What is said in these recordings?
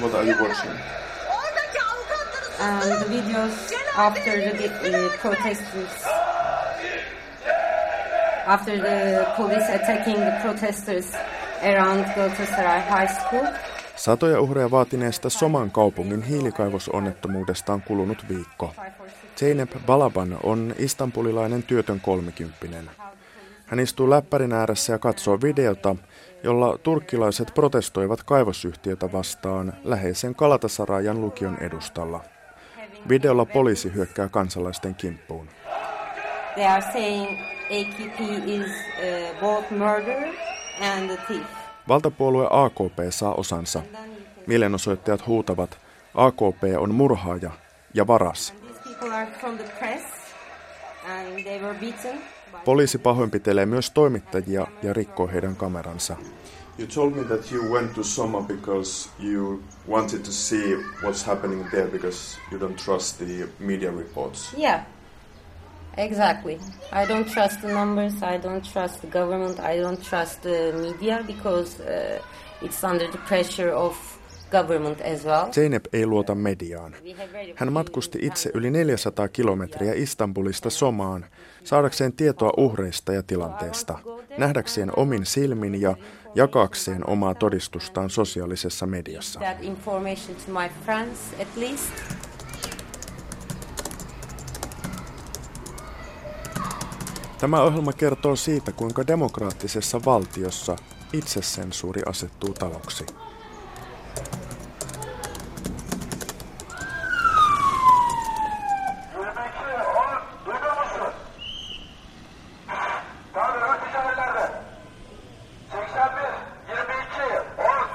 What are you watching? Um, the videos after the uh, protesters, after the police attacking the protesters around Galatasaray High School. Satoja uhreja vaatineesta Soman kaupungin hiilikaivosonnettomuudesta on kulunut viikko. Zeynep Balaban on istanbulilainen työtön kolmikymppinen. Hän istuu läppärin ääressä ja katsoo videota, jolla turkkilaiset protestoivat kaivosyhtiötä vastaan läheisen Kalatasarajan lukion edustalla. Videolla poliisi hyökkää kansalaisten kimppuun. They are saying AKP is uh, both and a thief. Valtapuolue AKP saa osansa. Mielenosoittajat huutavat, AKP on murhaaja ja varas. These people are from the press and they were beaten. Poliisi pahoinpitelee myös toimittajia ja rikkoo heidän kameransa. You told me that you went to Soma because you wanted to see what's happening there because you don't trust the media reports. Yeah, exactly. I don't trust the numbers, I don't trust the government, I don't trust the media because uh, it's under the pressure of. Zeynep ei luota mediaan. Hän matkusti itse yli 400 kilometriä Istanbulista Somaan saadakseen tietoa uhreista ja tilanteesta, nähdäkseen omin silmin ja jakaakseen omaa todistustaan sosiaalisessa mediassa. Tämä ohjelma kertoo siitä, kuinka demokraattisessa valtiossa itsesensuuri asettuu taloksi.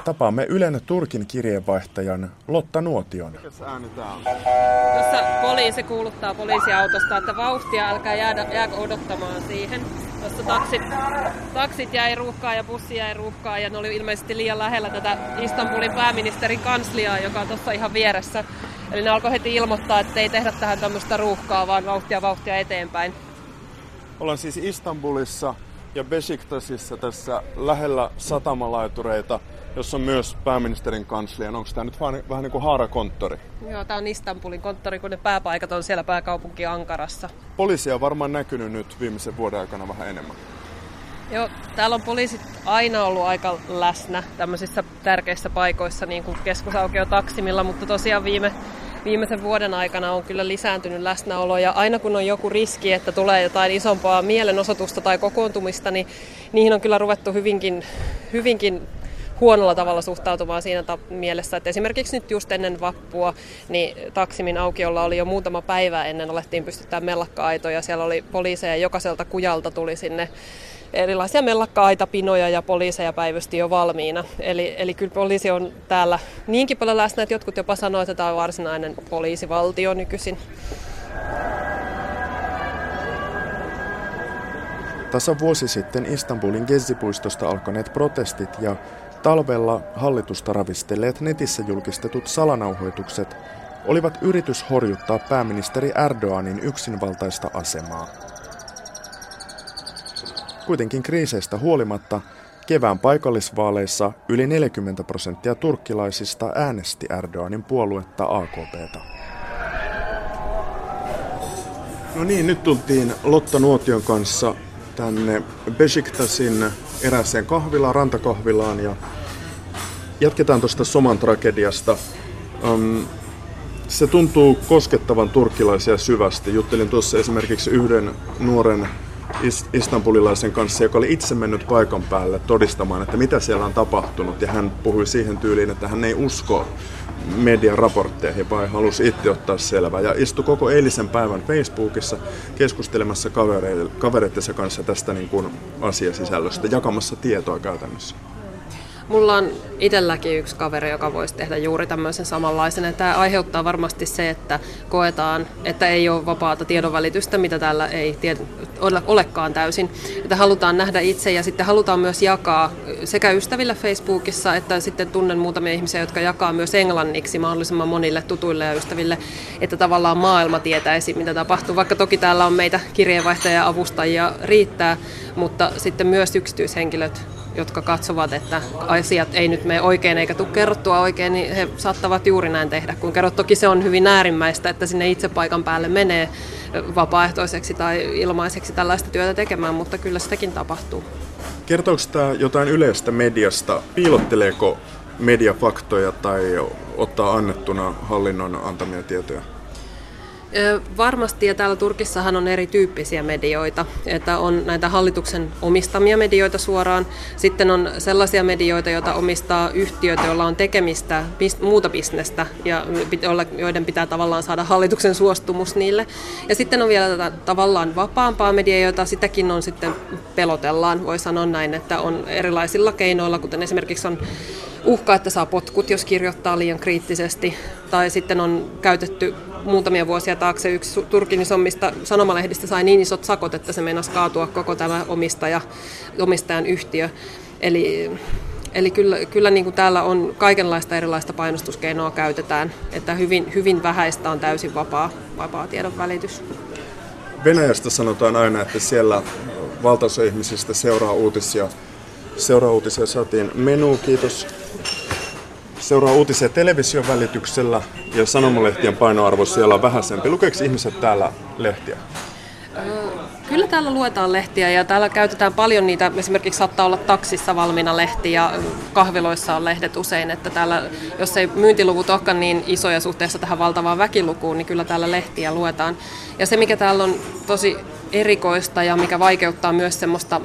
Tapaamme Ylen Turkin kirjeenvaihtajan Lotta Nuotion. Tuossa poliisi kuuluttaa poliisiautosta, että vauhtia älkää jäädä, jääkö odottamaan siihen. Tuossa taksit, taksit jäi ruuhkaan ja bussi jäi ruuhkaan ja ne oli ilmeisesti liian lähellä tätä Istanbulin pääministerin kansliaa, joka on tuossa ihan vieressä. Eli ne alkoi heti ilmoittaa, että ei tehdä tähän tämmöistä ruuhkaa, vaan vauhtia vauhtia eteenpäin. Ollaan siis Istanbulissa ja Besiktasissa tässä lähellä satamalaitureita, jossa on myös pääministerin kanslia. Onko tämä nyt vähän, vähän niin kuin haarakonttori? Joo, tämä on Istanbulin konttori, kun ne pääpaikat on siellä pääkaupunki Ankarassa. Poliisia on varmaan näkynyt nyt viimeisen vuoden aikana vähän enemmän. Joo, täällä on poliisit aina ollut aika läsnä tämmöisissä tärkeissä paikoissa, niin kuin keskusaukio Taksimilla, mutta tosiaan viime, viimeisen vuoden aikana on kyllä lisääntynyt läsnäolo ja aina kun on joku riski, että tulee jotain isompaa mielenosoitusta tai kokoontumista, niin niihin on kyllä ruvettu hyvinkin, hyvinkin huonolla tavalla suhtautumaan siinä ta- mielessä, että esimerkiksi nyt just ennen vappua, niin Taksimin aukiolla oli jo muutama päivä ennen alettiin pystyttää mellakka-aitoja. Siellä oli poliiseja, jokaiselta kujalta tuli sinne erilaisia mellakka-aitapinoja ja poliiseja päivysti jo valmiina. Eli, eli kyllä poliisi on täällä niinkin paljon läsnä, että jotkut jopa sanoivat, että tämä on varsinainen poliisivaltio nykyisin. Tasa vuosi sitten Istanbulin Gezi-puistosta alkaneet protestit ja talvella hallitusta ravistelleet netissä julkistetut salanauhoitukset olivat yritys horjuttaa pääministeri Erdoganin yksinvaltaista asemaa. Kuitenkin kriiseistä huolimatta kevään paikallisvaaleissa yli 40 prosenttia turkkilaisista äänesti Erdoganin puoluetta AKPta. No niin, nyt tultiin Lotta Nuotion kanssa tänne Besiktasin erääseen kahvilaan, rantakahvilaan ja jatketaan tuosta Soman tragediasta. Um, se tuntuu koskettavan turkkilaisia syvästi. Juttelin tuossa esimerkiksi yhden nuoren istanbulilaisen kanssa, joka oli itse mennyt paikan päälle todistamaan, että mitä siellä on tapahtunut. Ja hän puhui siihen tyyliin, että hän ei usko median raportteihin, vaan halusi itse ottaa selvää. Ja istui koko eilisen päivän Facebookissa keskustelemassa kavereittensa kanssa tästä niin kuin asiasisällöstä, jakamassa tietoa käytännössä. Mulla on itselläkin yksi kaveri, joka voisi tehdä juuri tämmöisen samanlaisen. Tämä aiheuttaa varmasti se, että koetaan, että ei ole vapaata tiedonvälitystä, mitä täällä ei ole, olekaan täysin. Että halutaan nähdä itse ja sitten halutaan myös jakaa sekä ystävillä Facebookissa, että sitten tunnen muutamia ihmisiä, jotka jakaa myös englanniksi mahdollisimman monille tutuille ja ystäville, että tavallaan maailma tietäisi, mitä tapahtuu. Vaikka toki täällä on meitä kirjeenvaihtajia ja avustajia riittää, mutta sitten myös yksityishenkilöt jotka katsovat, että asiat ei nyt mene oikein eikä tule kerrottua oikein, niin he saattavat juuri näin tehdä. Kun kerrot, toki se on hyvin äärimmäistä, että sinne itse paikan päälle menee vapaaehtoiseksi tai ilmaiseksi tällaista työtä tekemään, mutta kyllä sitäkin tapahtuu. Kertooko tämä jotain yleistä mediasta? Piilotteleeko media faktoja tai ottaa annettuna hallinnon antamia tietoja? Varmasti, ja täällä Turkissahan on erityyppisiä medioita, että on näitä hallituksen omistamia medioita suoraan, sitten on sellaisia medioita, joita omistaa yhtiöitä, joilla on tekemistä muuta bisnestä, ja joiden pitää tavallaan saada hallituksen suostumus niille. Ja sitten on vielä tätä tavallaan vapaampaa mediaa, jota sitäkin on sitten pelotellaan, voi sanoa näin, että on erilaisilla keinoilla, kuten esimerkiksi on uhka, että saa potkut, jos kirjoittaa liian kriittisesti. Tai sitten on käytetty muutamia vuosia taakse yksi Turkin isommista sanomalehdistä sai niin isot sakot, että se meinasi kaatua koko tämä omistaja, omistajan yhtiö. Eli, eli kyllä, kyllä niin kuin täällä on kaikenlaista erilaista painostuskeinoa käytetään, että hyvin, hyvin vähäistä on täysin vapaa, vapaa tiedon välitys. Venäjästä sanotaan aina, että siellä valtaosa ihmisistä seuraa uutisia. Seuraa uutisia saatiin menu, kiitos seuraa uutisia television välityksellä ja sanomalehtien painoarvo siellä on vähäisempi. Lukeeko ihmiset täällä lehtiä? Kyllä täällä luetaan lehtiä ja täällä käytetään paljon niitä, esimerkiksi saattaa olla taksissa valmiina lehti ja kahviloissa on lehdet usein, että täällä, jos ei myyntiluvut olekaan niin isoja suhteessa tähän valtavaan väkilukuun, niin kyllä täällä lehtiä luetaan. Ja se, mikä täällä on tosi erikoista ja mikä vaikeuttaa myös semmoista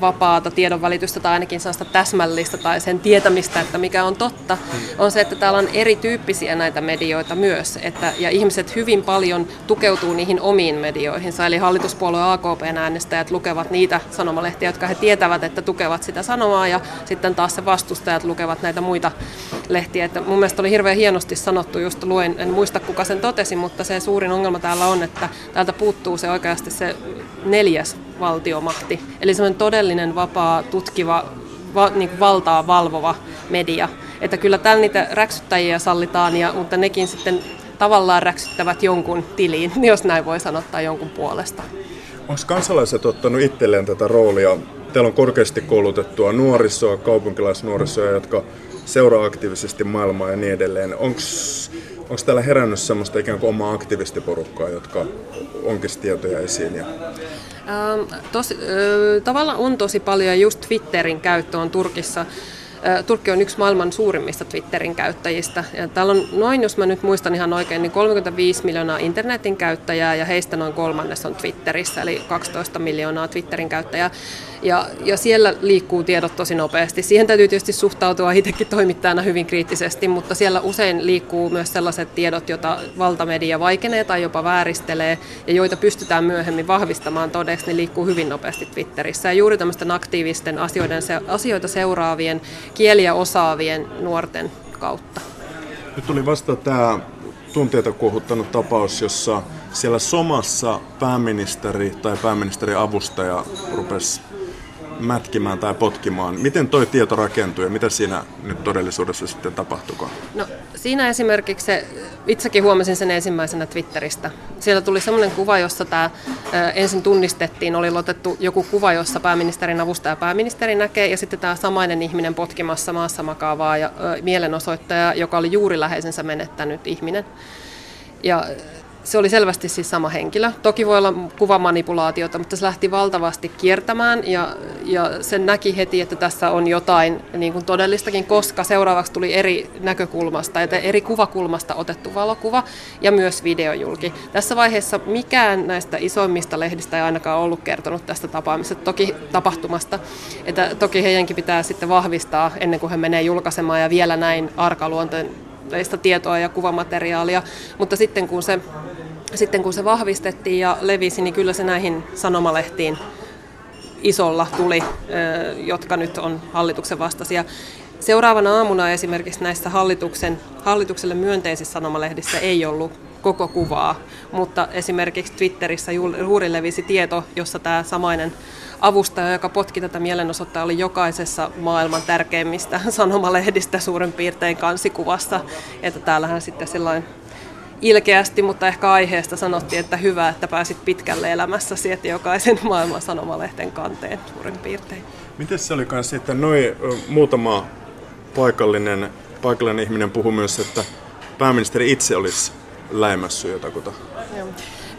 vapaata tiedonvälitystä tai ainakin sellaista täsmällistä tai sen tietämistä, että mikä on totta, on se, että täällä on erityyppisiä näitä medioita myös. Että, ja ihmiset hyvin paljon tukeutuu niihin omiin medioihinsa. Eli hallituspuolue AKPn äänestäjät lukevat niitä sanomalehtiä, jotka he tietävät, että tukevat sitä sanomaa ja sitten taas se vastustajat lukevat näitä muita lehtiä. Että mun mielestä oli hirveän hienosti sanottu, just luin, en muista kuka sen totesi, mutta se suurin ongelma täällä on, että täältä puuttuu se oikeasti se neljäs valtiomahti. Eli semmoinen todellinen vapaa, tutkiva, va, niin kuin valtaa valvova media. Että kyllä täällä niitä räksyttäjiä sallitaan, ja, mutta nekin sitten tavallaan räksyttävät jonkun tiliin, jos näin voi sanottaa jonkun puolesta. Onko kansalaiset ottanut itselleen tätä roolia? Teillä on korkeasti koulutettua nuorisoa, kaupunkilaisnuorisoa, jotka seuraa aktiivisesti maailmaa ja niin edelleen. Onko täällä herännyt semmoista ikään kuin omaa aktivistiporukkaa, jotka onkisi tietoja esiin? Ja... Ähm, tos, äh, tavallaan on tosi paljon, ja just Twitterin käyttö on Turkissa Turkki on yksi maailman suurimmista Twitterin käyttäjistä. Ja täällä on noin, jos mä nyt muistan ihan oikein, niin 35 miljoonaa internetin käyttäjää ja heistä noin kolmannes on Twitterissä, eli 12 miljoonaa Twitterin käyttäjää. Ja, ja siellä liikkuu tiedot tosi nopeasti. Siihen täytyy tietysti suhtautua itsekin toimittajana hyvin kriittisesti, mutta siellä usein liikkuu myös sellaiset tiedot, joita valtamedia vaikenee tai jopa vääristelee, ja joita pystytään myöhemmin vahvistamaan todeksi, niin liikkuu hyvin nopeasti Twitterissä. Ja juuri tämmöisten aktiivisten asioiden, asioita seuraavien, kieliä osaavien nuorten kautta. Nyt tuli vasta tämä tunteita kuohuttanut tapaus, jossa siellä Somassa pääministeri tai pääministerin avustaja rupesi mätkimään tai potkimaan. Miten toi tieto rakentuu ja mitä siinä nyt todellisuudessa sitten tapahtuuko? No siinä esimerkiksi se, itsekin huomasin sen ensimmäisenä Twitteristä. Siellä tuli semmoinen kuva, jossa tämä ensin tunnistettiin, oli otettu joku kuva, jossa pääministerin avustaja pääministeri näkee ja sitten tämä samainen ihminen potkimassa maassa makaavaa ja mielenosoittaja, joka oli juuri läheisensä menettänyt ihminen. Ja se oli selvästi siis sama henkilö. Toki voi olla kuvamanipulaatiota, mutta se lähti valtavasti kiertämään ja, ja sen näki heti, että tässä on jotain niin kuin todellistakin, koska seuraavaksi tuli eri näkökulmasta, että eri kuvakulmasta otettu valokuva ja myös videojulki. Tässä vaiheessa mikään näistä isoimmista lehdistä ei ainakaan ollut kertonut tästä tapaamisesta, toki tapahtumasta. Että toki heidänkin pitää sitten vahvistaa ennen kuin he menee julkaisemaan ja vielä näin arkaluonteista tietoa ja kuvamateriaalia, mutta sitten kun se sitten kun se vahvistettiin ja levisi, niin kyllä se näihin sanomalehtiin isolla tuli, jotka nyt on hallituksen vastaisia. Seuraavana aamuna esimerkiksi näissä hallituksen, hallitukselle myönteisissä sanomalehdissä ei ollut koko kuvaa, mutta esimerkiksi Twitterissä juuri levisi tieto, jossa tämä samainen avustaja, joka potki tätä mielenosoittaa, oli jokaisessa maailman tärkeimmistä sanomalehdistä suurin piirtein kansikuvassa, että täällähän sitten sellainen ilkeästi, mutta ehkä aiheesta sanottiin, että hyvä, että pääsit pitkälle elämässäsi, että jokaisen maailman sanomalehten kanteen suurin piirtein. Miten se oli kanssa sitten, noin muutama paikallinen, paikallinen ihminen puhui myös, että pääministeri itse olisi läimässyt jotakuta. Joo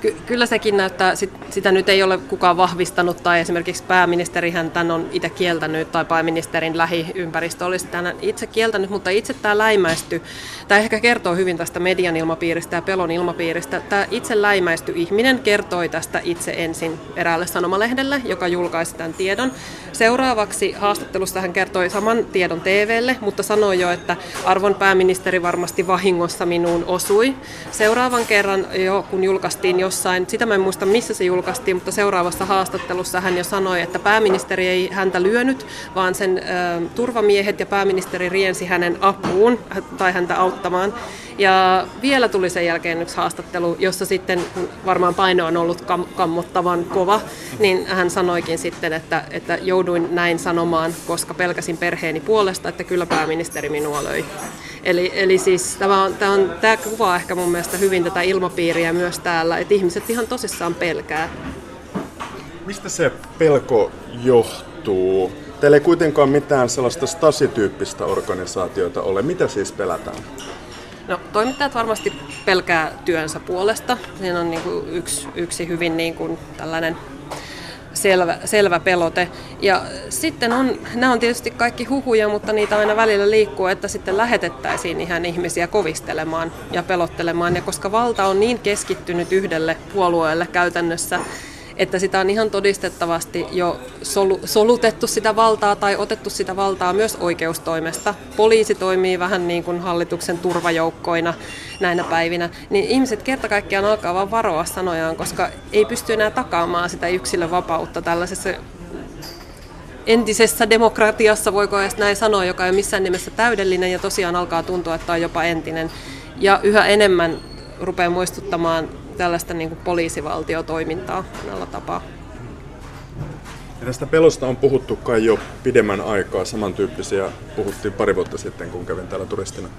ky- kyllä sekin näyttää, sit, sitä nyt ei ole kukaan vahvistanut, tai esimerkiksi pääministerihän tämän on itse kieltänyt, tai pääministerin lähiympäristö olisi tämän itse kieltänyt, mutta itse tämä läimäisty, tämä ehkä kertoo hyvin tästä median ilmapiiristä ja pelon ilmapiiristä. Tämä itse läimäisty ihminen kertoi tästä itse ensin eräälle sanomalehdelle, joka julkaisi tämän tiedon. Seuraavaksi haastattelussa hän kertoi saman tiedon TVlle, mutta sanoi jo, että arvon pääministeri varmasti vahingossa minuun osui. Seuraavan kerran jo, kun julkaistiin jossain, sitä mä en muista missä se julkaistiin, mutta seuraavassa haastattelussa hän jo sanoi, että pääministeri ei häntä lyönyt, vaan sen ö, turvamiehet ja pääministeri riensi hänen apuun tai häntä auttamaan. Ja vielä tuli sen jälkeen yksi haastattelu, jossa sitten, varmaan paino on ollut kam- kammottavan kova, niin hän sanoikin sitten, että, että jouduin näin sanomaan, koska pelkäsin perheeni puolesta, että kyllä pääministeri minua löi. Eli, eli siis tämä, on, tämä, on, tämä kuvaa ehkä mun mielestä hyvin tätä ilmapiiriä myös täällä, että ihmiset ihan tosissaan pelkää. Mistä se pelko johtuu? Teillä ei kuitenkaan mitään sellaista stasityyppistä organisaatiota ole. Mitä siis pelätään? No, toimittajat varmasti pelkää työnsä puolesta. Siinä on niin kuin yksi, yksi hyvin niin kuin tällainen selvä, selvä pelote. Ja sitten on, nämä on tietysti kaikki huhuja, mutta niitä aina välillä liikkuu, että sitten lähetettäisiin ihan ihmisiä kovistelemaan ja pelottelemaan. Ja koska valta on niin keskittynyt yhdelle puolueelle käytännössä, että sitä on ihan todistettavasti jo solu, solutettu sitä valtaa tai otettu sitä valtaa myös oikeustoimesta. Poliisi toimii vähän niin kuin hallituksen turvajoukkoina näinä päivinä, niin ihmiset kerta kaikkiaan alkaa vaan varoa sanojaan, koska ei pysty enää takaamaan sitä yksilön vapautta tällaisessa entisessä demokratiassa, voiko edes näin sanoa, joka ei ole missään nimessä täydellinen ja tosiaan alkaa tuntua, että on jopa entinen. Ja yhä enemmän rupeaa muistuttamaan tällaista niin kuin poliisivaltiotoimintaa monella tapaa. Ja tästä pelosta on puhuttu kai jo pidemmän aikaa. Samantyyppisiä puhuttiin pari vuotta sitten, kun kävin täällä turistina.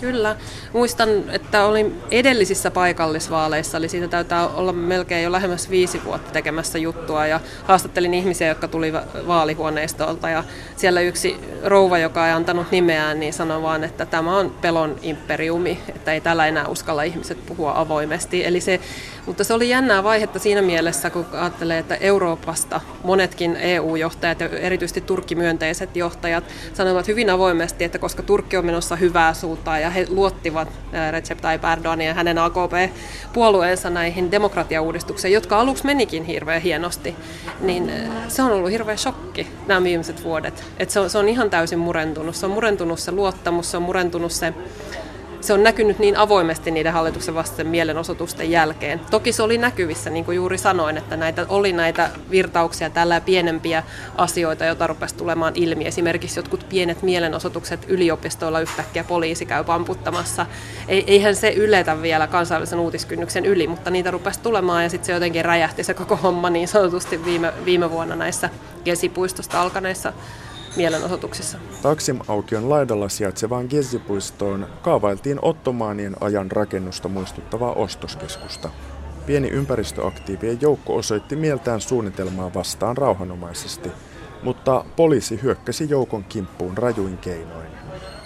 Kyllä. Muistan, että olin edellisissä paikallisvaaleissa, eli siitä täytyy olla melkein jo lähemmäs viisi vuotta tekemässä juttua, ja haastattelin ihmisiä, jotka tuli vaalihuoneistolta, ja siellä yksi rouva, joka ei antanut nimeään, niin sanoi vaan, että tämä on pelon imperiumi, että ei täällä enää uskalla ihmiset puhua avoimesti. Eli se, mutta se oli jännää vaihetta siinä mielessä, kun ajattelee, että Euroopasta monetkin EU-johtajat ja erityisesti turkkimyönteiset johtajat sanovat hyvin avoimesti, että koska Turkki on menossa hyvää suuntaan ja he luottivat Recep Tayyip Erdoganin ja hänen AKP-puolueensa näihin demokratiauudistuksiin, jotka aluksi menikin hirveän hienosti, niin se on ollut hirveä shokki nämä viimeiset vuodet. Et se, on, se on ihan täysin murentunut. Se on murentunut se luottamus, se on murentunut se se on näkynyt niin avoimesti niiden hallituksen vastaisen mielenosoitusten jälkeen. Toki se oli näkyvissä, niin kuin juuri sanoin, että näitä, oli näitä virtauksia, tällä pienempiä asioita, joita rupesi tulemaan ilmi. Esimerkiksi jotkut pienet mielenosoitukset yliopistoilla yhtäkkiä poliisi käy pamputtamassa. Eihän se yletä vielä kansainvälisen uutiskynnyksen yli, mutta niitä rupesi tulemaan ja sitten se jotenkin räjähti se koko homma niin sanotusti viime, viime vuonna näissä Gesipuistosta alkaneissa mielenosoituksissa. Taksim-aukion laidalla sijaitsevaan Gezipuistoon kaavailtiin ottomaanien ajan rakennusta muistuttavaa ostoskeskusta. Pieni ympäristöaktiivien joukko osoitti mieltään suunnitelmaa vastaan rauhanomaisesti, mutta poliisi hyökkäsi joukon kimppuun rajuin keinoin.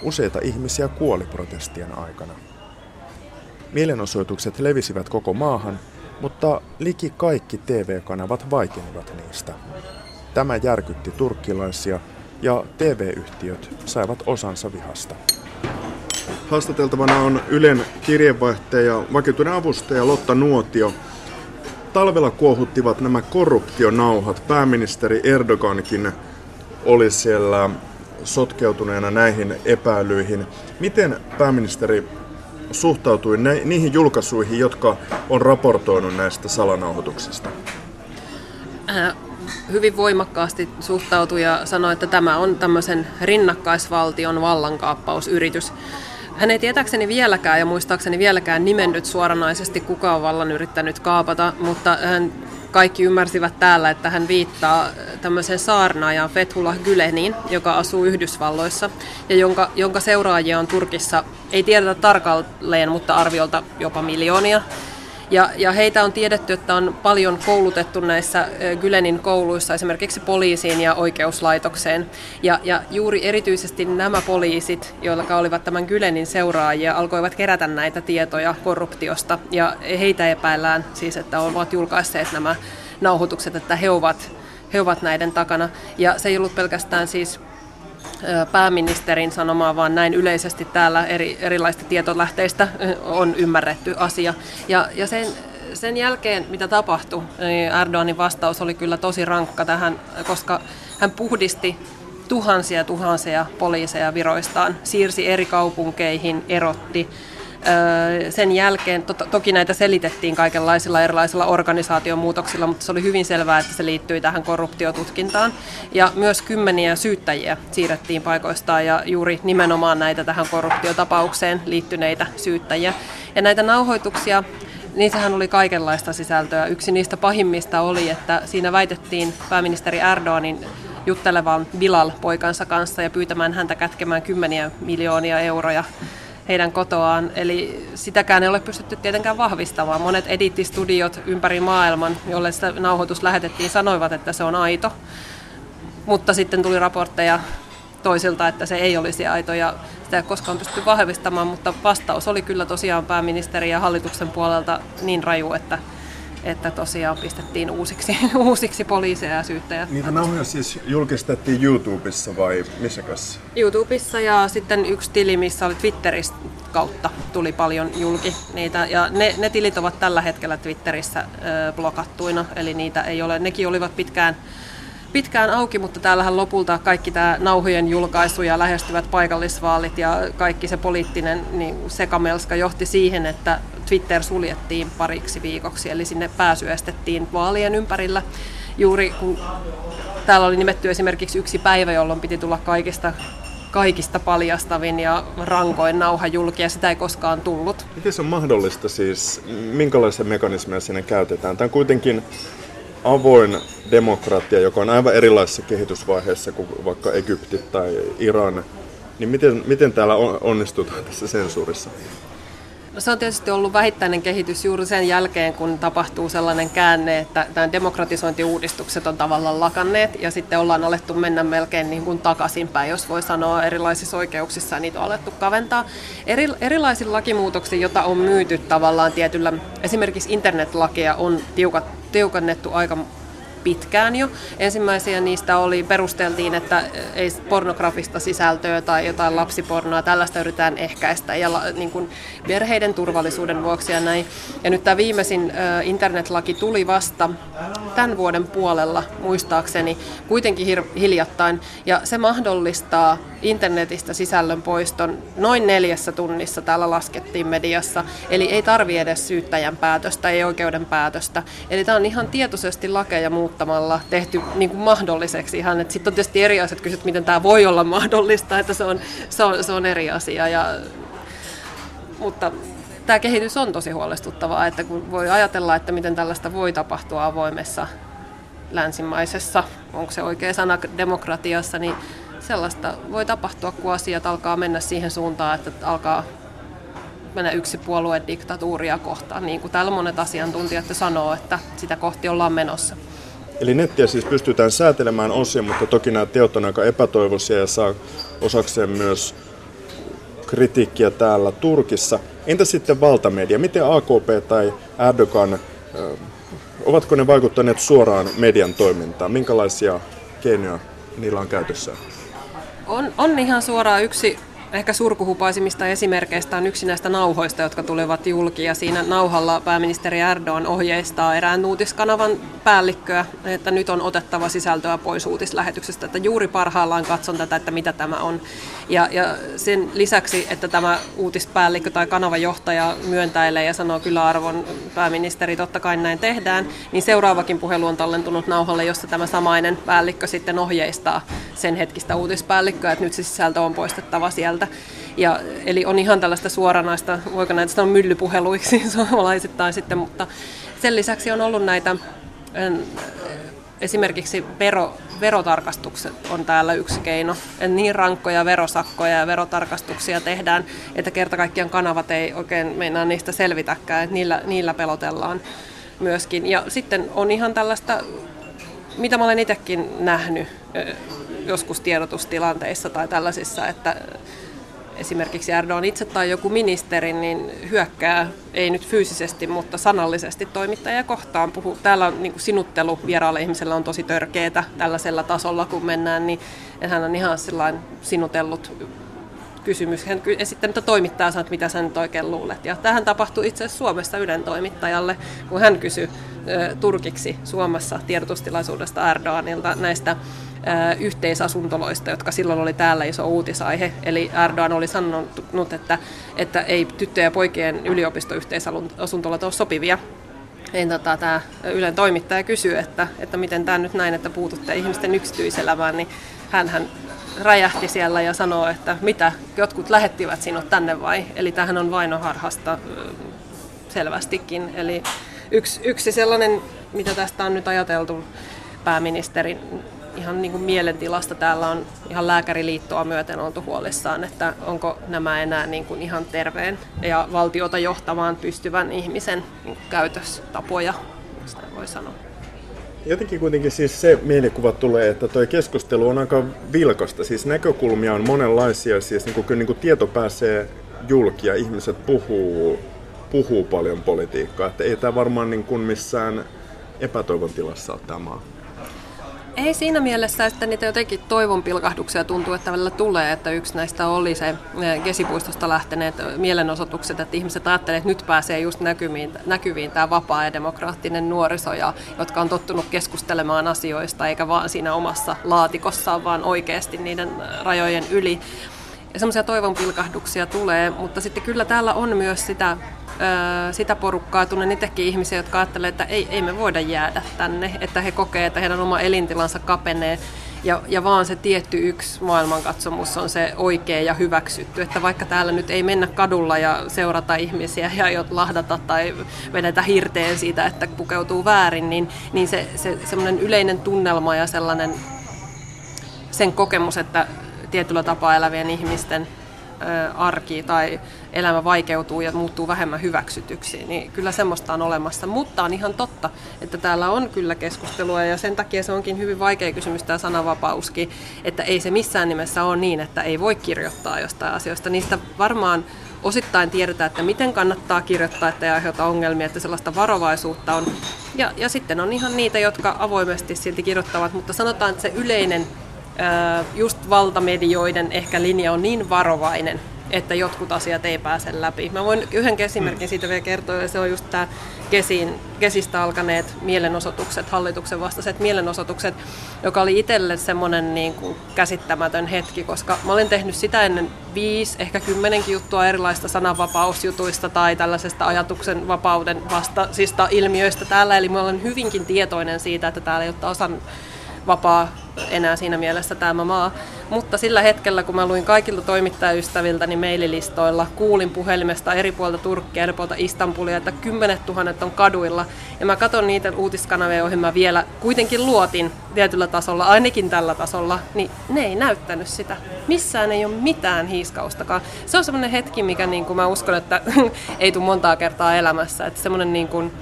Useita ihmisiä kuoli protestien aikana. Mielenosoitukset levisivät koko maahan, mutta liki kaikki TV-kanavat vaikenivat niistä. Tämä järkytti turkkilaisia ja TV-yhtiöt saivat osansa vihasta. Haastateltavana on Ylen kirjeenvaihtaja, vakituinen avustaja Lotta Nuotio. Talvella kuohuttivat nämä korruptionauhat. Pääministeri Erdogankin oli siellä sotkeutuneena näihin epäilyihin. Miten pääministeri suhtautui niihin julkaisuihin, jotka on raportoinut näistä salanauhoituksista? Äh, hyvin voimakkaasti suhtautui ja sanoi, että tämä on tämmöisen rinnakkaisvaltion vallankaappausyritys. Hän ei tietääkseni vieläkään ja muistaakseni vieläkään nimennyt suoranaisesti kuka on vallan yrittänyt kaapata, mutta hän kaikki ymmärsivät täällä, että hän viittaa tämmöiseen saarnaajan Fethullah Güleniin, joka asuu Yhdysvalloissa ja jonka, jonka seuraajia on Turkissa, ei tiedetä tarkalleen, mutta arviolta jopa miljoonia. Ja, ja heitä on tiedetty, että on paljon koulutettu näissä Gylenin kouluissa esimerkiksi poliisiin ja oikeuslaitokseen. Ja, ja juuri erityisesti nämä poliisit, joilla olivat tämän Gylenin seuraajia, alkoivat kerätä näitä tietoja korruptiosta. Ja heitä epäillään siis, että ovat julkaisseet nämä nauhoitukset, että he ovat, he ovat näiden takana. Ja se ei ollut pelkästään siis pääministerin sanomaa, vaan näin yleisesti täällä eri, erilaisista tietolähteistä on ymmärretty asia. Ja, ja sen, sen jälkeen, mitä tapahtui, niin Erdoganin vastaus oli kyllä tosi rankka tähän, koska hän puhdisti tuhansia tuhansia poliiseja viroistaan, siirsi eri kaupunkeihin, erotti sen jälkeen, to, toki näitä selitettiin kaikenlaisilla erilaisilla organisaatiomuutoksilla, mutta se oli hyvin selvää, että se liittyi tähän korruptiotutkintaan. Ja myös kymmeniä syyttäjiä siirrettiin paikoistaan ja juuri nimenomaan näitä tähän korruptiotapaukseen liittyneitä syyttäjiä. Ja näitä nauhoituksia Niissähän oli kaikenlaista sisältöä. Yksi niistä pahimmista oli, että siinä väitettiin pääministeri Erdoganin juttelevan Bilal poikansa kanssa ja pyytämään häntä kätkemään kymmeniä miljoonia euroja heidän kotoaan. Eli sitäkään ei ole pystytty tietenkään vahvistamaan. Monet edittistudiot ympäri maailman, jolle sitä nauhoitus lähetettiin, sanoivat, että se on aito. Mutta sitten tuli raportteja toisilta, että se ei olisi aito ja sitä ei koskaan pysty vahvistamaan, mutta vastaus oli kyllä tosiaan pääministeri ja hallituksen puolelta niin raju, että että tosiaan pistettiin uusiksi, uusiksi poliiseja ja syyttäjä. Niitä nauhoja siis julkistettiin YouTubessa vai missä kanssa? YouTubessa ja sitten yksi tili, missä oli Twitteristä kautta tuli paljon julki niitä. Ja ne, ne tilit ovat tällä hetkellä Twitterissä ö, blokattuina, eli niitä ei ole. Nekin olivat pitkään pitkään auki, mutta täällähän lopulta kaikki tämä nauhojen julkaisu ja lähestyvät paikallisvaalit ja kaikki se poliittinen niin sekamelska johti siihen, että Twitter suljettiin pariksi viikoksi, eli sinne pääsy estettiin vaalien ympärillä. Juuri kun täällä oli nimetty esimerkiksi yksi päivä, jolloin piti tulla kaikista kaikista paljastavin ja rankoin nauha julki, ja sitä ei koskaan tullut. Miten se on mahdollista siis? Minkälaisia mekanismeja sinne käytetään? Tämä on kuitenkin avoin demokratia, joka on aivan erilaisessa kehitysvaiheessa kuin vaikka Egypti tai Iran, niin miten, miten täällä onnistutaan tässä sensuurissa? No se on tietysti ollut vähittäinen kehitys juuri sen jälkeen, kun tapahtuu sellainen käänne, että nämä demokratisointiuudistukset on tavallaan lakanneet ja sitten ollaan alettu mennä melkein niin kuin takaisinpäin, jos voi sanoa erilaisissa oikeuksissa niitä on alettu kaventaa. Eri, erilaisilla lakimuutoksilla, joita on myyty tavallaan tietyllä, esimerkiksi internetlakia on tiukat, tiukannettu aika pitkään jo. Ensimmäisiä niistä oli, perusteltiin, että ei pornografista sisältöä tai jotain lapsipornoa, tällaista yritetään ehkäistä ja niin kuin perheiden turvallisuuden vuoksi ja näin. Ja nyt tämä viimeisin internetlaki tuli vasta tämän vuoden puolella muistaakseni, kuitenkin hiljattain, ja se mahdollistaa internetistä sisällön poiston noin neljässä tunnissa, täällä laskettiin mediassa, eli ei tarvi edes syyttäjän päätöstä, ei oikeuden päätöstä. Eli tämä on ihan tietoisesti lakeja muuttamalla tehty niin kuin mahdolliseksi ihan, sitten on tietysti eri asiat kysyt, miten tämä voi olla mahdollista, että se on, se on, se on eri asia. Ja, mutta tämä kehitys on tosi huolestuttavaa, että kun voi ajatella, että miten tällaista voi tapahtua avoimessa länsimaisessa, onko se oikea sana demokratiassa, niin sellaista voi tapahtua, kun asiat alkaa mennä siihen suuntaan, että alkaa mennä yksi puolueen diktatuuria kohtaan, niin kuin täällä monet asiantuntijat sanoo, että sitä kohti ollaan menossa. Eli nettiä siis pystytään säätelemään osia, mutta toki nämä teot on aika epätoivoisia ja saa osakseen myös kritiikkiä täällä Turkissa. Entä sitten valtamedia? Miten AKP tai Erdogan, ovatko ne vaikuttaneet suoraan median toimintaan? Minkälaisia keinoja niillä on käytössään? On, on ihan suoraan yksi ehkä surkuhupaisimmista esimerkkeistä on yksi näistä nauhoista, jotka tulevat julki. Ja siinä nauhalla pääministeri Erdogan ohjeistaa erään uutiskanavan päällikköä, että nyt on otettava sisältöä pois uutislähetyksestä. Että juuri parhaillaan katson tätä, että mitä tämä on. Ja, ja sen lisäksi, että tämä uutispäällikkö tai kanavajohtaja myöntäilee ja sanoo kyllä arvon pääministeri, totta kai näin tehdään, niin seuraavakin puhelu on tallentunut nauhalle, jossa tämä samainen päällikkö sitten ohjeistaa sen hetkistä uutispäällikköä, että nyt se sisältö on poistettava sieltä. Ja, eli on ihan tällaista suoranaista, voiko näitä sanoa myllypuheluiksi suomalaisittain sitten, mutta sen lisäksi on ollut näitä esimerkiksi vero, verotarkastukset on täällä yksi keino. Et niin rankkoja verosakkoja ja verotarkastuksia tehdään, että kerta kaikkiaan kanavat ei oikein meinaa niistä selvitäkään, että niillä, niillä pelotellaan myöskin. Ja sitten on ihan tällaista, mitä mä olen itsekin nähnyt joskus tiedotustilanteissa tai tällaisissa, että esimerkiksi Erdogan itse tai joku ministeri niin hyökkää, ei nyt fyysisesti, mutta sanallisesti toimittajia kohtaan. Puhuu. Täällä on niin sinuttelu vieraalle ihmisellä on tosi törkeetä tällaisella tasolla, kun mennään, niin hän on ihan sinutellut kysymys. Hän esittänyt toimittaja sanoi, että mitä sä nyt oikein luulet. Ja tähän tapahtui itse asiassa Suomessa Ylen toimittajalle, kun hän kysyi turkiksi Suomessa tiedotustilaisuudesta Erdoganilta näistä yhteisasuntoloista, jotka silloin oli täällä iso uutisaihe. Eli Erdogan oli sanonut, että, että ei tyttöjen ja poikien yliopistoyhteisasuntolot ole sopivia. Niin tota, tämä Ylen toimittaja kysyy, että, että miten tämä nyt näin, että puututte ihmisten yksityiselämään, niin hän räjähti siellä ja sanoi, että mitä, jotkut lähettivät sinut tänne vai? Eli tähän on vainoharhasta selvästikin. Eli yksi, yksi sellainen, mitä tästä on nyt ajateltu pääministerin ihan niin kuin mielentilasta täällä on ihan lääkäriliittoa myöten oltu huolissaan, että onko nämä enää niin kuin ihan terveen ja valtiota johtamaan pystyvän ihmisen niin käytöstapoja, sitä voi sanoa. Jotenkin kuitenkin siis se mielikuva tulee, että tuo keskustelu on aika vilkasta. Siis näkökulmia on monenlaisia, siis niin kuin, niin kuin tieto pääsee julki ja ihmiset puhuu, puhuu paljon politiikkaa. Että ei tämä varmaan niin kuin missään epätoivon tilassa ole tämä maa. Ei siinä mielessä, että niitä jotenkin toivon pilkahduksia tuntuu, että välillä tulee, että yksi näistä oli se Kesipuistosta eh, lähteneet mielenosoitukset, että ihmiset ajattelevat, että nyt pääsee just näkyviin, näkyviin tämä vapaa ja demokraattinen nuoriso, ja, jotka on tottunut keskustelemaan asioista, eikä vaan siinä omassa laatikossaan, vaan oikeasti niiden rajojen yli. Ja semmoisia toivon pilkahduksia tulee, mutta sitten kyllä täällä on myös sitä sitä porukkaa, tunnen itsekin ihmisiä, jotka ajattelee, että ei, ei me voida jäädä tänne, että he kokee, että heidän oma elintilansa kapenee. Ja, ja vaan se tietty yksi maailmankatsomus on se oikea ja hyväksytty, että vaikka täällä nyt ei mennä kadulla ja seurata ihmisiä ja lahdata tai vedetä hirteen siitä, että pukeutuu väärin, niin, niin se, se semmoinen yleinen tunnelma ja sellainen sen kokemus, että tietyllä tapaa elävien ihmisten arki tai elämä vaikeutuu ja muuttuu vähemmän hyväksytyksi, niin kyllä semmoista on olemassa. Mutta on ihan totta, että täällä on kyllä keskustelua ja sen takia se onkin hyvin vaikea kysymys tämä sananvapauskin, että ei se missään nimessä ole niin, että ei voi kirjoittaa jostain asioista. Niistä varmaan osittain tiedetään, että miten kannattaa kirjoittaa, että ei aiheuta ongelmia, että sellaista varovaisuutta on. Ja, ja sitten on ihan niitä, jotka avoimesti silti kirjoittavat, mutta sanotaan, että se yleinen just valtamedioiden ehkä linja on niin varovainen, että jotkut asiat ei pääse läpi. Mä voin yhden esimerkin siitä vielä kertoa, ja se on just tämä kesin, kesistä alkaneet mielenosoitukset, hallituksen vastaiset mielenosoitukset, joka oli itselle semmoinen niin kuin käsittämätön hetki, koska mä olen tehnyt sitä ennen viisi, ehkä kymmenenkin juttua erilaista sananvapausjutuista tai tällaisesta ajatuksen vapauden vastaisista ilmiöistä täällä, eli mä olen hyvinkin tietoinen siitä, että täällä ei ole osan vapaa enää siinä mielessä tämä maa. Mutta sillä hetkellä, kun mä luin kaikilta toimittajaystäviltäni niin maililistoilla, kuulin puhelimesta eri puolta Turkkia, eri puolta Istanbulia, että kymmenet tuhannet on kaduilla. Ja mä katson niitä uutiskanavia, joihin mä vielä kuitenkin luotin tietyllä tasolla, ainakin tällä tasolla, niin ne ei näyttänyt sitä. Missään ei ole mitään hiiskaustakaan. Se on semmoinen hetki, mikä niin kuin mä uskon, että ei tule montaa kertaa elämässä. Että semmoinen niin kuin,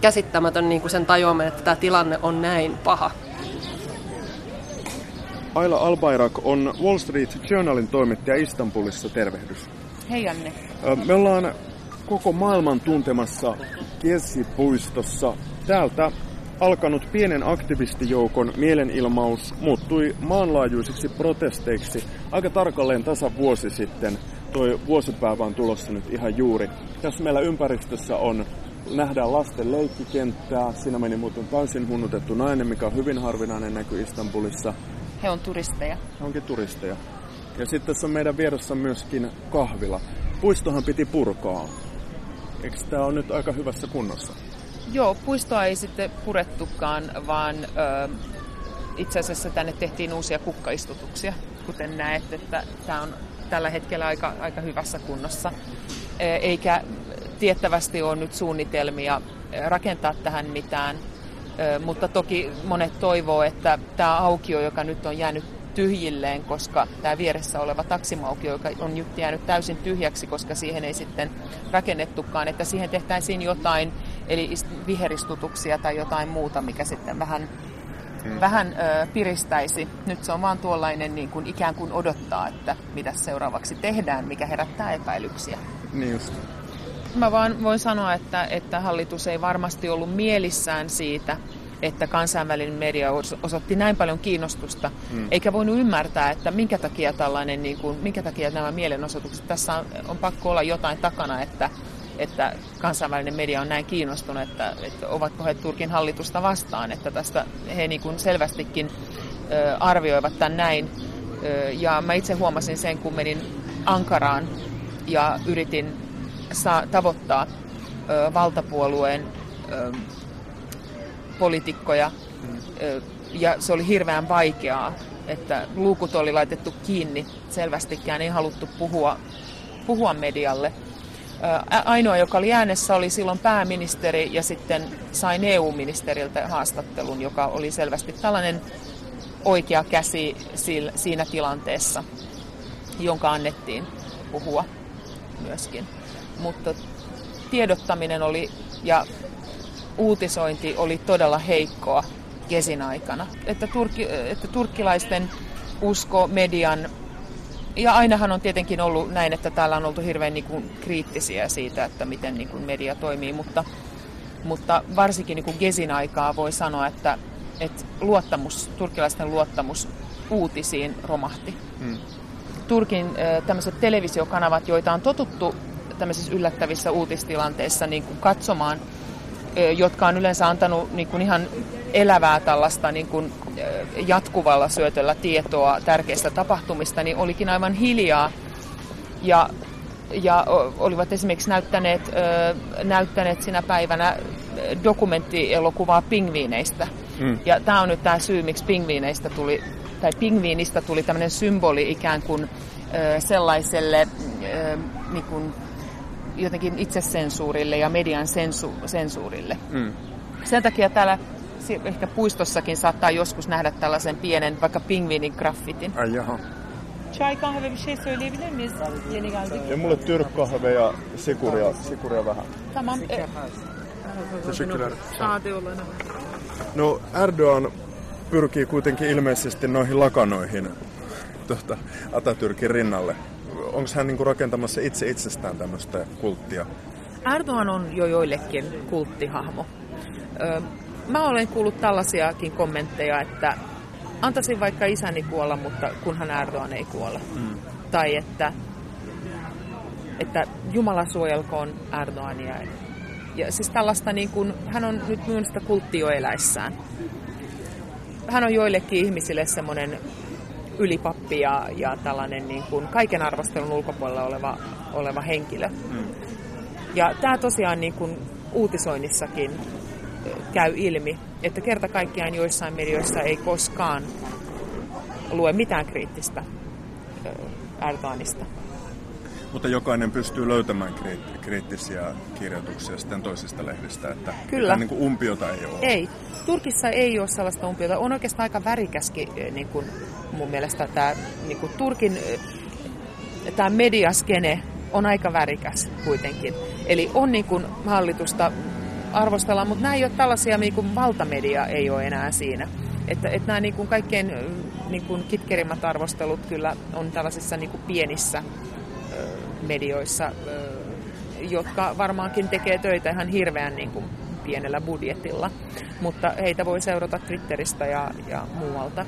käsittämätön niin kuin sen tajuaminen, että tämä tilanne on näin paha. Aila Albayrak on Wall Street Journalin toimittaja Istanbulissa. Tervehdys. Hei Anne. Me ollaan koko maailman tuntemassa Kesi-puistossa. Täältä alkanut pienen aktivistijoukon mielenilmaus muuttui maanlaajuisiksi protesteiksi aika tarkalleen tasa vuosi sitten. Toi vuosipäivä on tulossa nyt ihan juuri. Tässä meillä ympäristössä on nähdään lasten leikkikenttää. Siinä meni muuten täysin hunnutettu nainen, mikä on hyvin harvinainen näky Istanbulissa. He on turisteja. He onkin turisteja. Ja sitten tässä on meidän vieressä myöskin kahvila. Puistohan piti purkaa. Eikö tämä on nyt aika hyvässä kunnossa? Joo, puistoa ei sitten purettukaan, vaan ö, itse asiassa tänne tehtiin uusia kukkaistutuksia, kuten näet, että tämä on tällä hetkellä aika, aika hyvässä kunnossa. Eikä tiettävästi ole nyt suunnitelmia rakentaa tähän mitään mutta toki monet toivoo, että tämä aukio, joka nyt on jäänyt tyhjilleen, koska tämä vieressä oleva taksimaukio, joka on nyt jäänyt täysin tyhjäksi, koska siihen ei sitten rakennettukaan, että siihen tehtäisiin jotain, eli viheristutuksia tai jotain muuta, mikä sitten vähän, hmm. vähän ö, piristäisi. Nyt se on vaan tuollainen niin kuin ikään kuin odottaa, että mitä seuraavaksi tehdään, mikä herättää epäilyksiä. Niin just. Mä vaan voin sanoa, että, että hallitus ei varmasti ollut mielissään siitä, että kansainvälinen media osoitti näin paljon kiinnostusta, mm. eikä voinut ymmärtää, että minkä takia tällainen, niin kuin, minkä takia nämä mielenosoitukset, tässä on, on pakko olla jotain takana, että, että kansainvälinen media on näin kiinnostunut, että, että ovatko he Turkin hallitusta vastaan, että tästä he niin kuin selvästikin ö, arvioivat tämän näin. Ö, ja mä itse huomasin sen, kun menin Ankaraan ja yritin saa, tavoittaa ö, valtapuolueen ö, poliitikkoja ja se oli hirveän vaikeaa, että luukut oli laitettu kiinni. Selvästikään ei haluttu puhua, puhua medialle. Ainoa, joka oli äänessä, oli silloin pääministeri ja sitten sain EU-ministeriltä haastattelun, joka oli selvästi tällainen oikea käsi siinä tilanteessa, jonka annettiin puhua myöskin. Mutta tiedottaminen oli ja uutisointi oli todella heikkoa kesin aikana. Että, turki, että turkkilaisten usko median, ja ainahan on tietenkin ollut näin, että täällä on oltu hirveän niin kuin, kriittisiä siitä, että miten niin kuin, media toimii, mutta, mutta varsinkin niin kuin Gesin aikaa voi sanoa, että, että luottamus, turkkilaisten luottamus uutisiin romahti. Hmm. Turkin tämmöiset televisiokanavat, joita on totuttu tämmöisissä yllättävissä uutistilanteissa niin kuin katsomaan – jotka on yleensä antanut niin kuin ihan elävää tällaista niin kuin jatkuvalla syötöllä tietoa tärkeistä tapahtumista, niin olikin aivan hiljaa. Ja, ja olivat esimerkiksi näyttäneet, näyttäneet sinä päivänä dokumenttielokuvaa pingviineistä. Mm. Ja tämä on nyt tämä syy, miksi pingviineistä tuli, tai pingviinistä tuli tämmöinen symboli ikään kuin sellaiselle niin kuin, jotenkin itsesensuurille ja median sensu, sensuurille. Mm. Sen takia täällä ehkä puistossakin saattaa joskus nähdä tällaisen pienen vaikka pingviinin graffitin. Ai jaha. Çay kahve bir şey söyleyebilir miyiz? Yeni geldik. Ja mulle tyrkkahve ja sikuria, sikuria vähän. Tamam. E- Teşekkürler. Sade olana. No Erdogan pyrkii kuitenkin ilmeisesti noihin lakanoihin tuota, Atatürkin rinnalle onko hän niinku rakentamassa itse itsestään tämmöistä kulttia? Erdogan on jo joillekin kulttihahmo. Ö, mä olen kuullut tällaisiakin kommentteja, että antaisin vaikka isäni kuolla, mutta kunhan Erdogan ei kuolla. Mm. Tai että, että Jumala suojelkoon Erdogania. Ja siis tällaista, niin kuin, hän on nyt sitä kulttioeläissään. Hän on joillekin ihmisille semmoinen ylipappi ja, ja tällainen niin kuin kaiken arvostelun ulkopuolella oleva, oleva henkilö. Mm. Ja tämä tosiaan niin kuin uutisoinnissakin käy ilmi, että kerta kaikkiaan joissain medioissa ei koskaan lue mitään kriittistä Erdoganista. Mutta jokainen pystyy löytämään kriittisiä kirjoituksia sitten toisista lehdistä, että Kyllä. niin kuin umpiota ei ole. Ei. Turkissa ei ole sellaista umpiota. On oikeastaan aika värikäskin niin kuin mun mielestä tämä niin kuin Turkin tämä mediaskene on aika värikäs kuitenkin. Eli on niin kuin hallitusta arvostellaan, mutta nämä ei ole tällaisia, niin kuin valtamedia ei ole enää siinä. Että, että nämä niin kuin kaikkein niin kuin kitkerimmät arvostelut kyllä on tällaisissa niin kuin pienissä medioissa, jotka varmaankin tekee töitä ihan hirveän niin kuin pienellä budjetilla. Mutta heitä voi seurata Twitteristä ja, ja muualta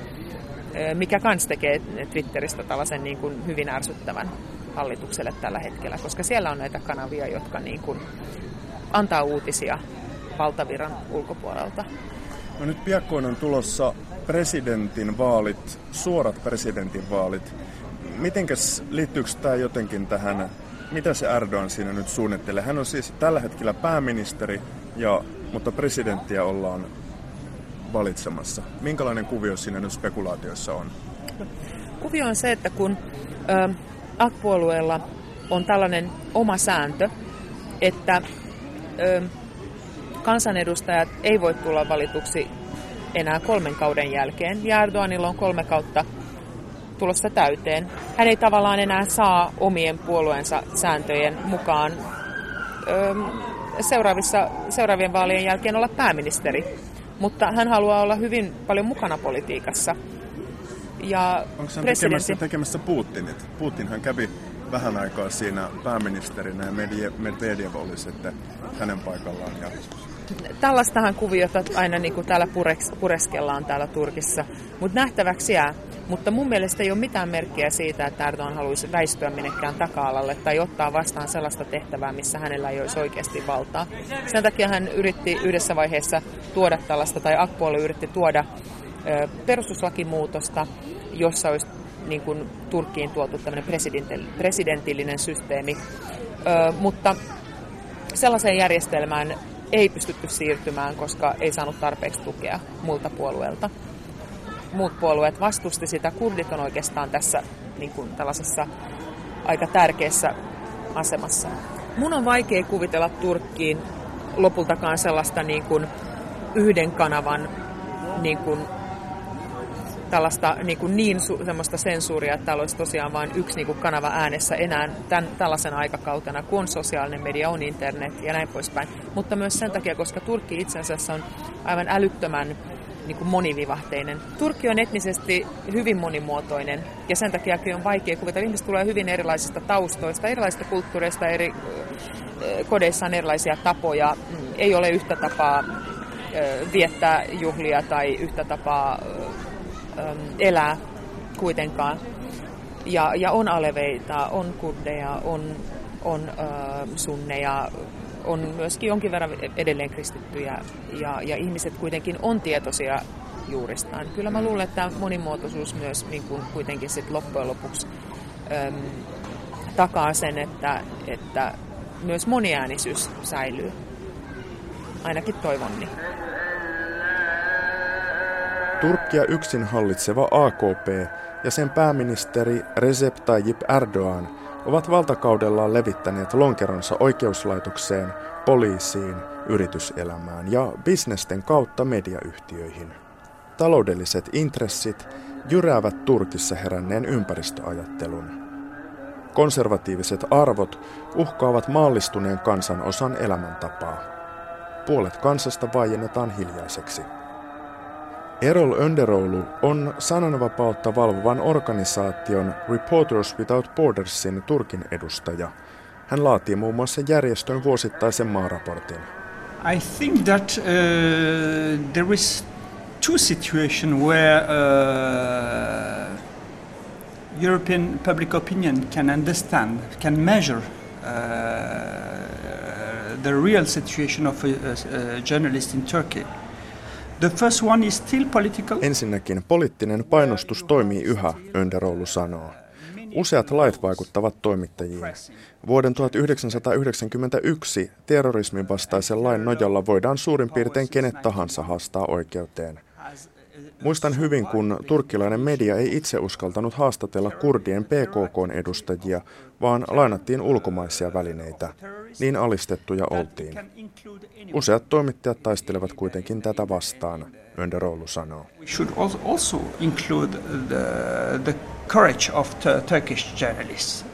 mikä kans tekee Twitteristä tällaisen niin kuin hyvin ärsyttävän hallitukselle tällä hetkellä, koska siellä on näitä kanavia, jotka niin kuin antaa uutisia valtaviran ulkopuolelta. No nyt piakkoin on tulossa presidentin vaalit, suorat presidentin vaalit. Mitenkäs liittyykö tämä jotenkin tähän, mitä se Erdogan siinä nyt suunnittelee? Hän on siis tällä hetkellä pääministeri, ja, mutta presidenttiä ollaan valitsemassa. Minkälainen kuvio siinä nyt spekulaatioissa on? Kuvio on se, että kun ö, AK-puolueella on tällainen oma sääntö, että ö, kansanedustajat ei voi tulla valituksi enää kolmen kauden jälkeen. Ja Erdoganilla on kolme kautta tulossa täyteen. Hän ei tavallaan enää saa omien puolueensa sääntöjen mukaan öö, seuraavissa, seuraavien vaalien jälkeen olla pääministeri. Mutta hän haluaa olla hyvin paljon mukana politiikassa. Ja Onko hän tekemässä, tekemässä Putinit? Putinhan kävi vähän aikaa siinä pääministerinä ja Medvedev oli sitten hänen paikallaan. Ja... Tällaistahan kuviota aina niin kuin täällä pureks, pureskellaan täällä Turkissa, mutta nähtäväksi jää. Mutta mun mielestä ei ole mitään merkkiä siitä, että Erdogan haluaisi väistyä minnekään taka-alalle tai ottaa vastaan sellaista tehtävää, missä hänellä ei olisi oikeasti valtaa. Sen takia hän yritti yhdessä vaiheessa tuoda tällaista, tai Akpuoli yritti tuoda perustuslakimuutosta, jossa olisi niin kuin Turkkiin tuotu tämmöinen presidentillinen systeemi. Ö, mutta sellaiseen järjestelmään ei pystytty siirtymään, koska ei saanut tarpeeksi tukea muilta puolueilta. Muut puolueet vastusti sitä. Kurdit on oikeastaan tässä niin kuin tällaisessa aika tärkeässä asemassa. Mun on vaikea kuvitella Turkkiin lopultakaan sellaista niin kuin yhden kanavan niin kuin tällaista niin, kuin niin su, semmoista sensuuria, että täällä olisi tosiaan vain yksi niin kuin kanava äänessä enää tämän, tällaisen aikakautena, kun sosiaalinen media on internet ja näin poispäin. Mutta myös sen takia, koska Turkki itse asiassa on aivan älyttömän niin kuin monivivahteinen. Turkki on etnisesti hyvin monimuotoinen ja sen takia on vaikea kuvitella. Ihmiset tulee hyvin erilaisista taustoista, erilaisista kulttuureista, eri kodeissa on erilaisia tapoja. Ei ole yhtä tapaa viettää juhlia tai yhtä tapaa elää kuitenkaan. Ja, ja on aleveita, on kurdeja, on, on sunneja, on myöskin jonkin verran edelleen kristittyjä ja, ja ihmiset kuitenkin on tietoisia juuristaan. Kyllä mä luulen, että monimuotoisuus myös niin kuin kuitenkin sit loppujen lopuksi äm, takaa sen, että, että myös moniäänisyys säilyy. Ainakin toivon niin. Turkkia yksin hallitseva AKP ja sen pääministeri Recep Tayyip Erdogan ovat valtakaudellaan levittäneet lonkeronsa oikeuslaitokseen, poliisiin, yrityselämään ja bisnesten kautta mediayhtiöihin. Taloudelliset intressit jyräävät Turkissa heränneen ympäristöajattelun. Konservatiiviset arvot uhkaavat maallistuneen kansan osan elämäntapaa. Puolet kansasta vaiennetaan hiljaiseksi. Erol Önderoulu on sananvapautta valvovan organisaation Reporters Without Bordersin Turkin edustaja. Hän laatii muun muassa järjestön vuosittaisen maaraportin. I think that uh, there is two situations where uh, European public opinion can understand, can measure uh, the real situation of a, a journalist in Turkey. The first one is still political. Ensinnäkin poliittinen painostus toimii yhä, Önderoulu sanoo. Useat lait vaikuttavat toimittajiin. Vuoden 1991 terrorismin vastaisen lain nojalla voidaan suurin piirtein kenet tahansa haastaa oikeuteen. Muistan hyvin, kun turkkilainen media ei itse uskaltanut haastatella kurdien PKK-edustajia, vaan lainattiin ulkomaisia välineitä. Niin alistettuja oltiin. Useat toimittajat taistelevat kuitenkin tätä vastaan, Önderoulu sanoo. We should also include the, the courage of Turkish journalists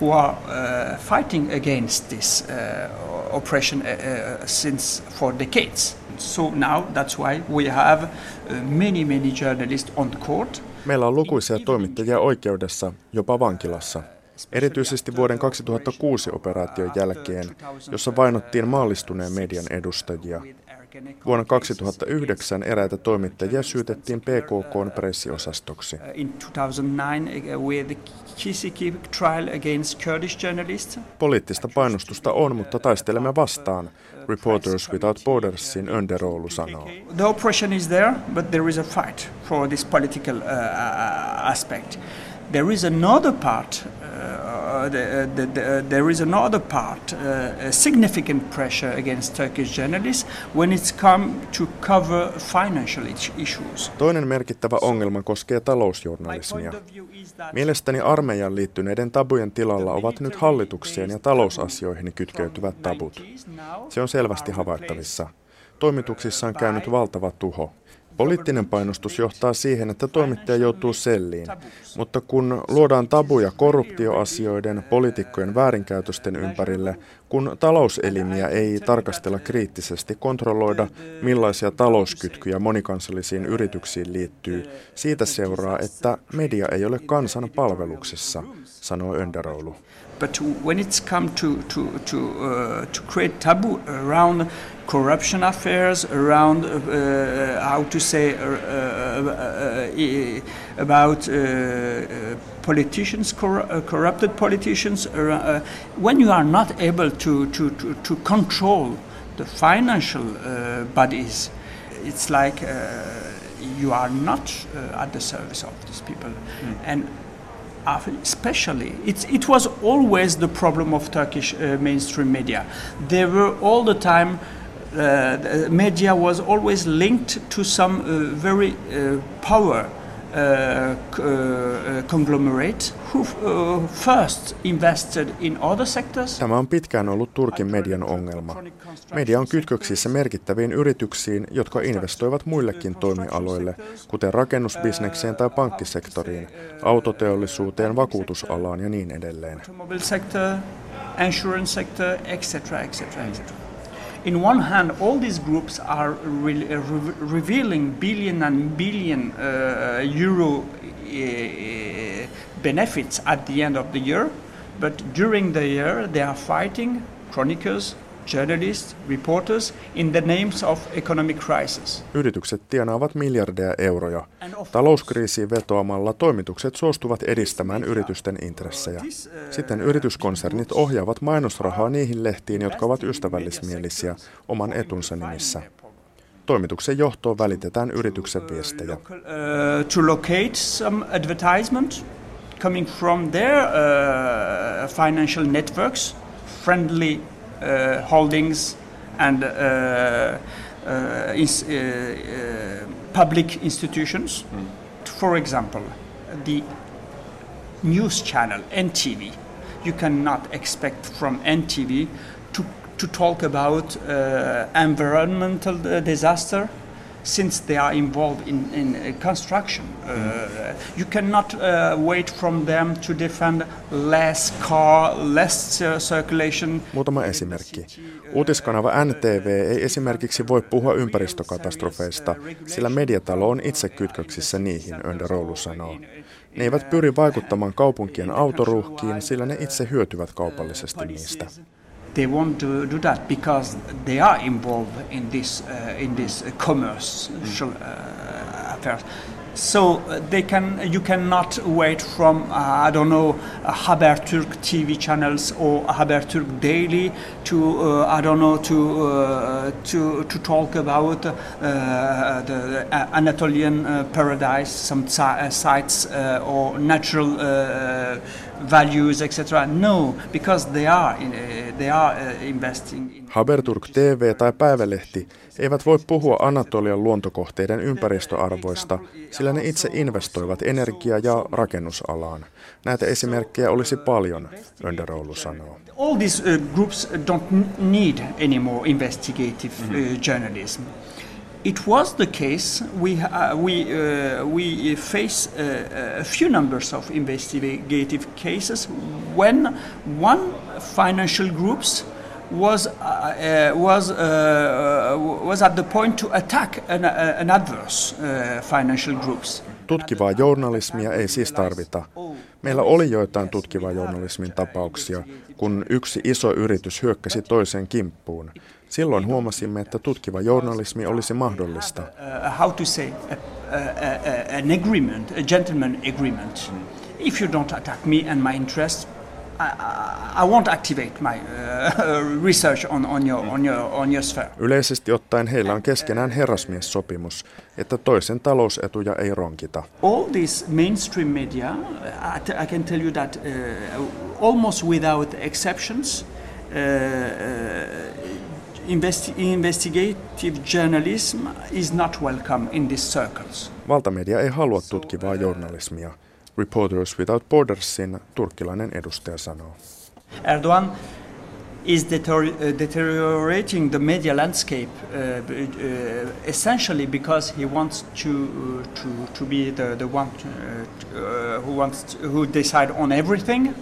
who are uh, fighting against this uh, oppression uh, uh, since for decades. So now that's why we have uh, many, many journalists on the court. Meillä on lukuisia toimittajia oikeudessa, jopa vankilassa. Erityisesti vuoden 2006 operaation jälkeen, jossa vainottiin maallistuneen median edustajia. Vuonna 2009 eräitä toimittajia syytettiin PKKn pressiosastoksi. Poliittista painostusta on, mutta taistelemme vastaan, Reporters Without Bordersin Önderoulu sanoo. The oppression is there, but there is a fight for this political uh, uh aspect. There is another part Uh, the, the, the, there is another part, uh, a significant pressure against Turkish journalists when it's come to cover financial issues. Toinen merkittävä ongelma koskee talousjournalismia. Mielestäni armeijan liittyneiden tabujen tilalla ovat nyt hallitukseen ja talousasioihin kytkeytyvät tabut. Se on selvästi havaittavissa. Toimituksissa on käynyt valtava tuho. Poliittinen painostus johtaa siihen, että toimittaja joutuu selliin, mutta kun luodaan tabuja korruptioasioiden, poliitikkojen väärinkäytösten ympärille, kun talouselimiä ei tarkastella kriittisesti, kontrolloida millaisia talouskytkyjä monikansallisiin yrityksiin liittyy, siitä seuraa, että media ei ole kansan palveluksessa, sanoo Önderoulu. But when it's come to, to, to, uh, to create taboo around corruption affairs, around uh, uh how to say, uh, uh, uh about politicians, cor corrupted politicians, when you are not able to, to, to, to control the financial bodies, it's like you are not at the service of these people. Mm. And especially it was always the problem of Turkish uh, mainstream media. They were all the time. Uh, media was always linked to some uh, very uh, power conglomerate who uh, first invested in other sectors. Tämä on pitkään ollut Turkin median ongelma. Media on kytköksissä merkittäviin yrityksiin, jotka investoivat muillekin toimialoille, kuten rakennusbisnekseen tai pankkisektoriin, autoteollisuuteen, vakuutusalaan ja niin edelleen. Sector, insurance sector, etc., etc., etc in one hand, all these groups are re- re- revealing billion and billion uh, euro uh, benefits at the end of the year, but during the year they are fighting chronicles, journalists, reporters in the names of economic crisis. Yritykset tienaavat miljardeja euroja. Talouskriisiin vetoamalla toimitukset suostuvat edistämään yritysten intressejä. Sitten yrityskonsernit ohjaavat mainosrahaa niihin lehtiin, jotka ovat ystävällismielisiä oman etunsa nimissä. Toimituksen johtoon välitetään yrityksen viestejä. To locate some advertisement coming from their uh, financial networks, friendly Uh, holdings and uh, uh, public institutions. Mm. For example, the news channel NTV. You cannot expect from NTV to, to talk about uh, environmental disaster since they are involved in, in uh, construction. Uh, you cannot uh, wait from them to defend less car, less circulation. Muutama esimerkki. Uutiskanava NTV ei esimerkiksi voi puhua ympäristökatastrofeista, sillä mediatalo on itse kytköksissä niihin, Önderoulu sanoo. Ne eivät pyri vaikuttamaan kaupunkien autoruuhkiin, sillä ne itse hyötyvät kaupallisesti niistä. They want to do that because they are involved in this uh, in this uh, commercial uh, affairs. So uh, they can you cannot wait from uh, I don't know Haberturk TV channels or Haberturk Daily to I don't know to to to talk about the Anatolian paradise, some sites or natural values, etc. No, because they are, uh, they are uh, investing in... Haberturk TV tai päivälehti eivät voi puhua Anatolian luontokohteiden ympäristöarvoista, sillä ne itse investoivat energia- ja rakennusalaan. Näitä esimerkkejä olisi paljon, Önderoulu sanoo. All these uh, groups don't need any more investigative uh, journalism. It was the case. We uh, we uh, we face uh, a few numbers of investigative cases when one financial groups was uh, uh, was uh, was at the point to attack an, an adverse financial groups. Tutkivaa journalismia ei siis tarvita. Meillä oli joitain tutkivaa journalismin tapauksia, kun yksi iso yritys hyökkäsi toiseen kimppuun. Silloin huomasimme, että tutkiva journalismi olisi mahdollista. How to say, an agreement, a gentleman agreement. If you don't attack me and my interests, I, I won't activate my research on, on, your, on, your, on your sphere. Yleisesti ottaen heillä on keskenään herrasmiessopimus, että toisen talousetuja ei ronkita. All this mainstream media, I, I can tell you that uh, almost without exceptions, uh, uh, investi- investigative journalism is not welcome in these circles. Valtamedia ei halua tutkivaa journalismia. Reporters Without Bordersin turkkilainen edustaja sanoo. Erdogan is deteriorating the media landscape uh, uh, essentially because he wants to to to be the the one who wants to, who decide on everything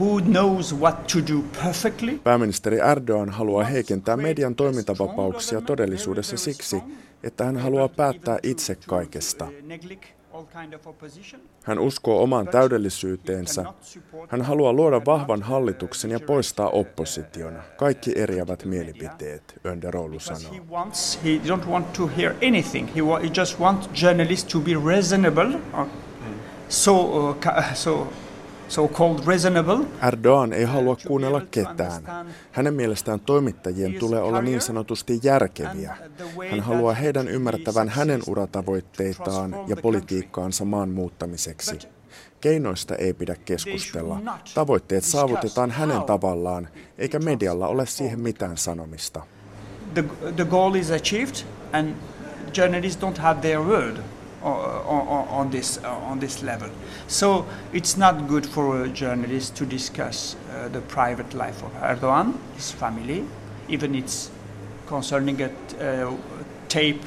who knows what to do perfectly. Pääministeri Erdogan haluaa heikentää median toimintavapauksia todellisuudessa siksi, että hän haluaa päättää itse kaikesta. Hän uskoo omaan täydellisyyteensä. Hän haluaa luoda vahvan hallituksen ja poistaa opposition. Kaikki eriävät mielipiteet, Önderoulu sanoo. So, uh, so. Erdogan ei halua kuunnella ketään. Hänen mielestään toimittajien tulee olla niin sanotusti järkeviä. Hän haluaa heidän ymmärtävän hänen uratavoitteitaan ja politiikkaansa maan muuttamiseksi. Keinoista ei pidä keskustella. Tavoitteet saavutetaan hänen tavallaan, eikä medialla ole siihen mitään sanomista. The, the goal is achieved and journalists don't have their word on, this uh, on this level. So it's not good for a journalist to discuss uh, the private life of Erdogan, his family, even it's concerning a uh, tape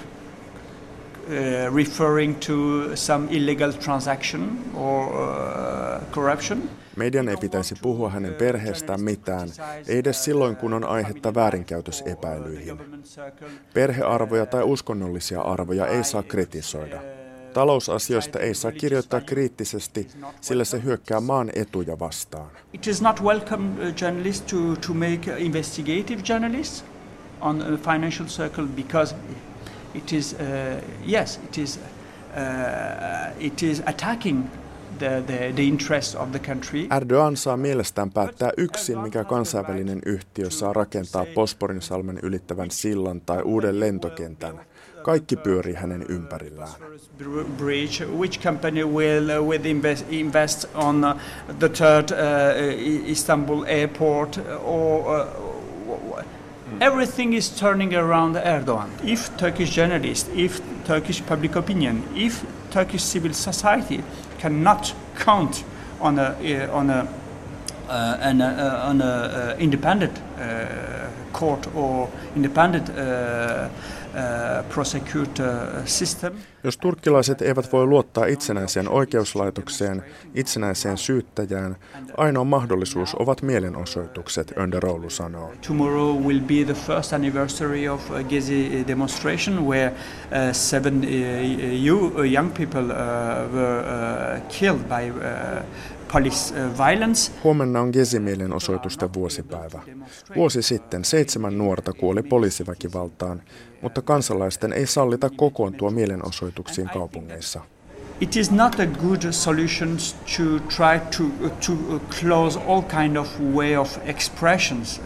uh, referring to some illegal transaction or uh, corruption. Median ei pitäisi puhua hänen perheestään mitään, ei edes silloin, kun on aihetta väärinkäytösepäilyihin. Perhearvoja tai uskonnollisia arvoja ei saa kritisoida. Talousasioista ei saa kirjoittaa kriittisesti, sillä se hyökkää maan etuja vastaan. It is not welcome uh, journalists to, to make investigative journalists on a financial circle because it is, uh, yes, it is, uh, it is attacking the, the, the interest of the country. Erdogan saa mielestään päättää yksin, mikä kansainvälinen yhtiö saa rakentaa Posporinsalmen ylittävän sillan tai uuden lentokentän. Kaikki pyörii hänen ympärillään. Bridge, which company will, uh, will invest, invest on uh, the third uh, Istanbul airport or uh, everything is turning around Erdogan. If Turkish journalists, if Turkish public opinion, if Turkish civil society cannot count on a uh, on a uh, an, uh, on a uh, independent uh, court or independent uh. Jos turkkilaiset eivät voi luottaa itsenäiseen oikeuslaitokseen, itsenäiseen syyttäjään, ainoa mahdollisuus ovat mielenosoitukset, Önderoulu sanoo. Tomorrow will be the first anniversary of Gezi demonstration where uh, seven uh, young people were killed by police uh, violence. Huomenna on Gezi-mielenosoitusten vuosipäivä. Vuosi sitten seitsemän nuorta kuoli poliisiväkivaltaan, mutta kansalaisten ei sallita kokoontua mielenosoituksiin kaupungeissa. It is not a good solution to try to, to close all kind of way of expressions.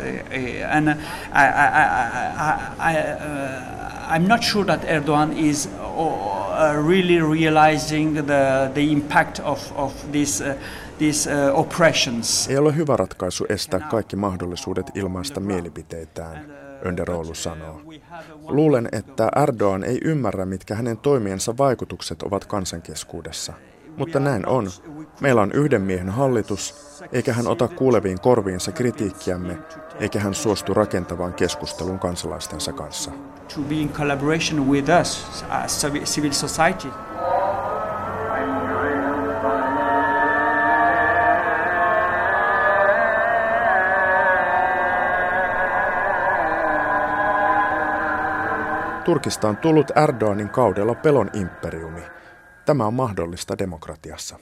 And I, I, I, I, uh, I'm not sure that Erdogan is uh, really realizing the, the impact of, of this uh, these uh, oppressions. Ei ole hyvä ratkaisu estää kaikki mahdollisuudet ilmaista mielipiteitään, Önderoulu sanoo. Luulen, että Erdogan ei ymmärrä, mitkä hänen toimiensa vaikutukset ovat kansankeskuudessa. Mutta näin on. Meillä on yhden miehen hallitus, eikä hän ota kuuleviin korviinsa kritiikkiämme, eikä hän suostu rakentavaan keskusteluun kansalaistensa kanssa. To be in collaboration with us, as civil society. Turkista on tullut Erdoganin kaudella pelon imperiumi. Tämä on mahdollista demokratiassa.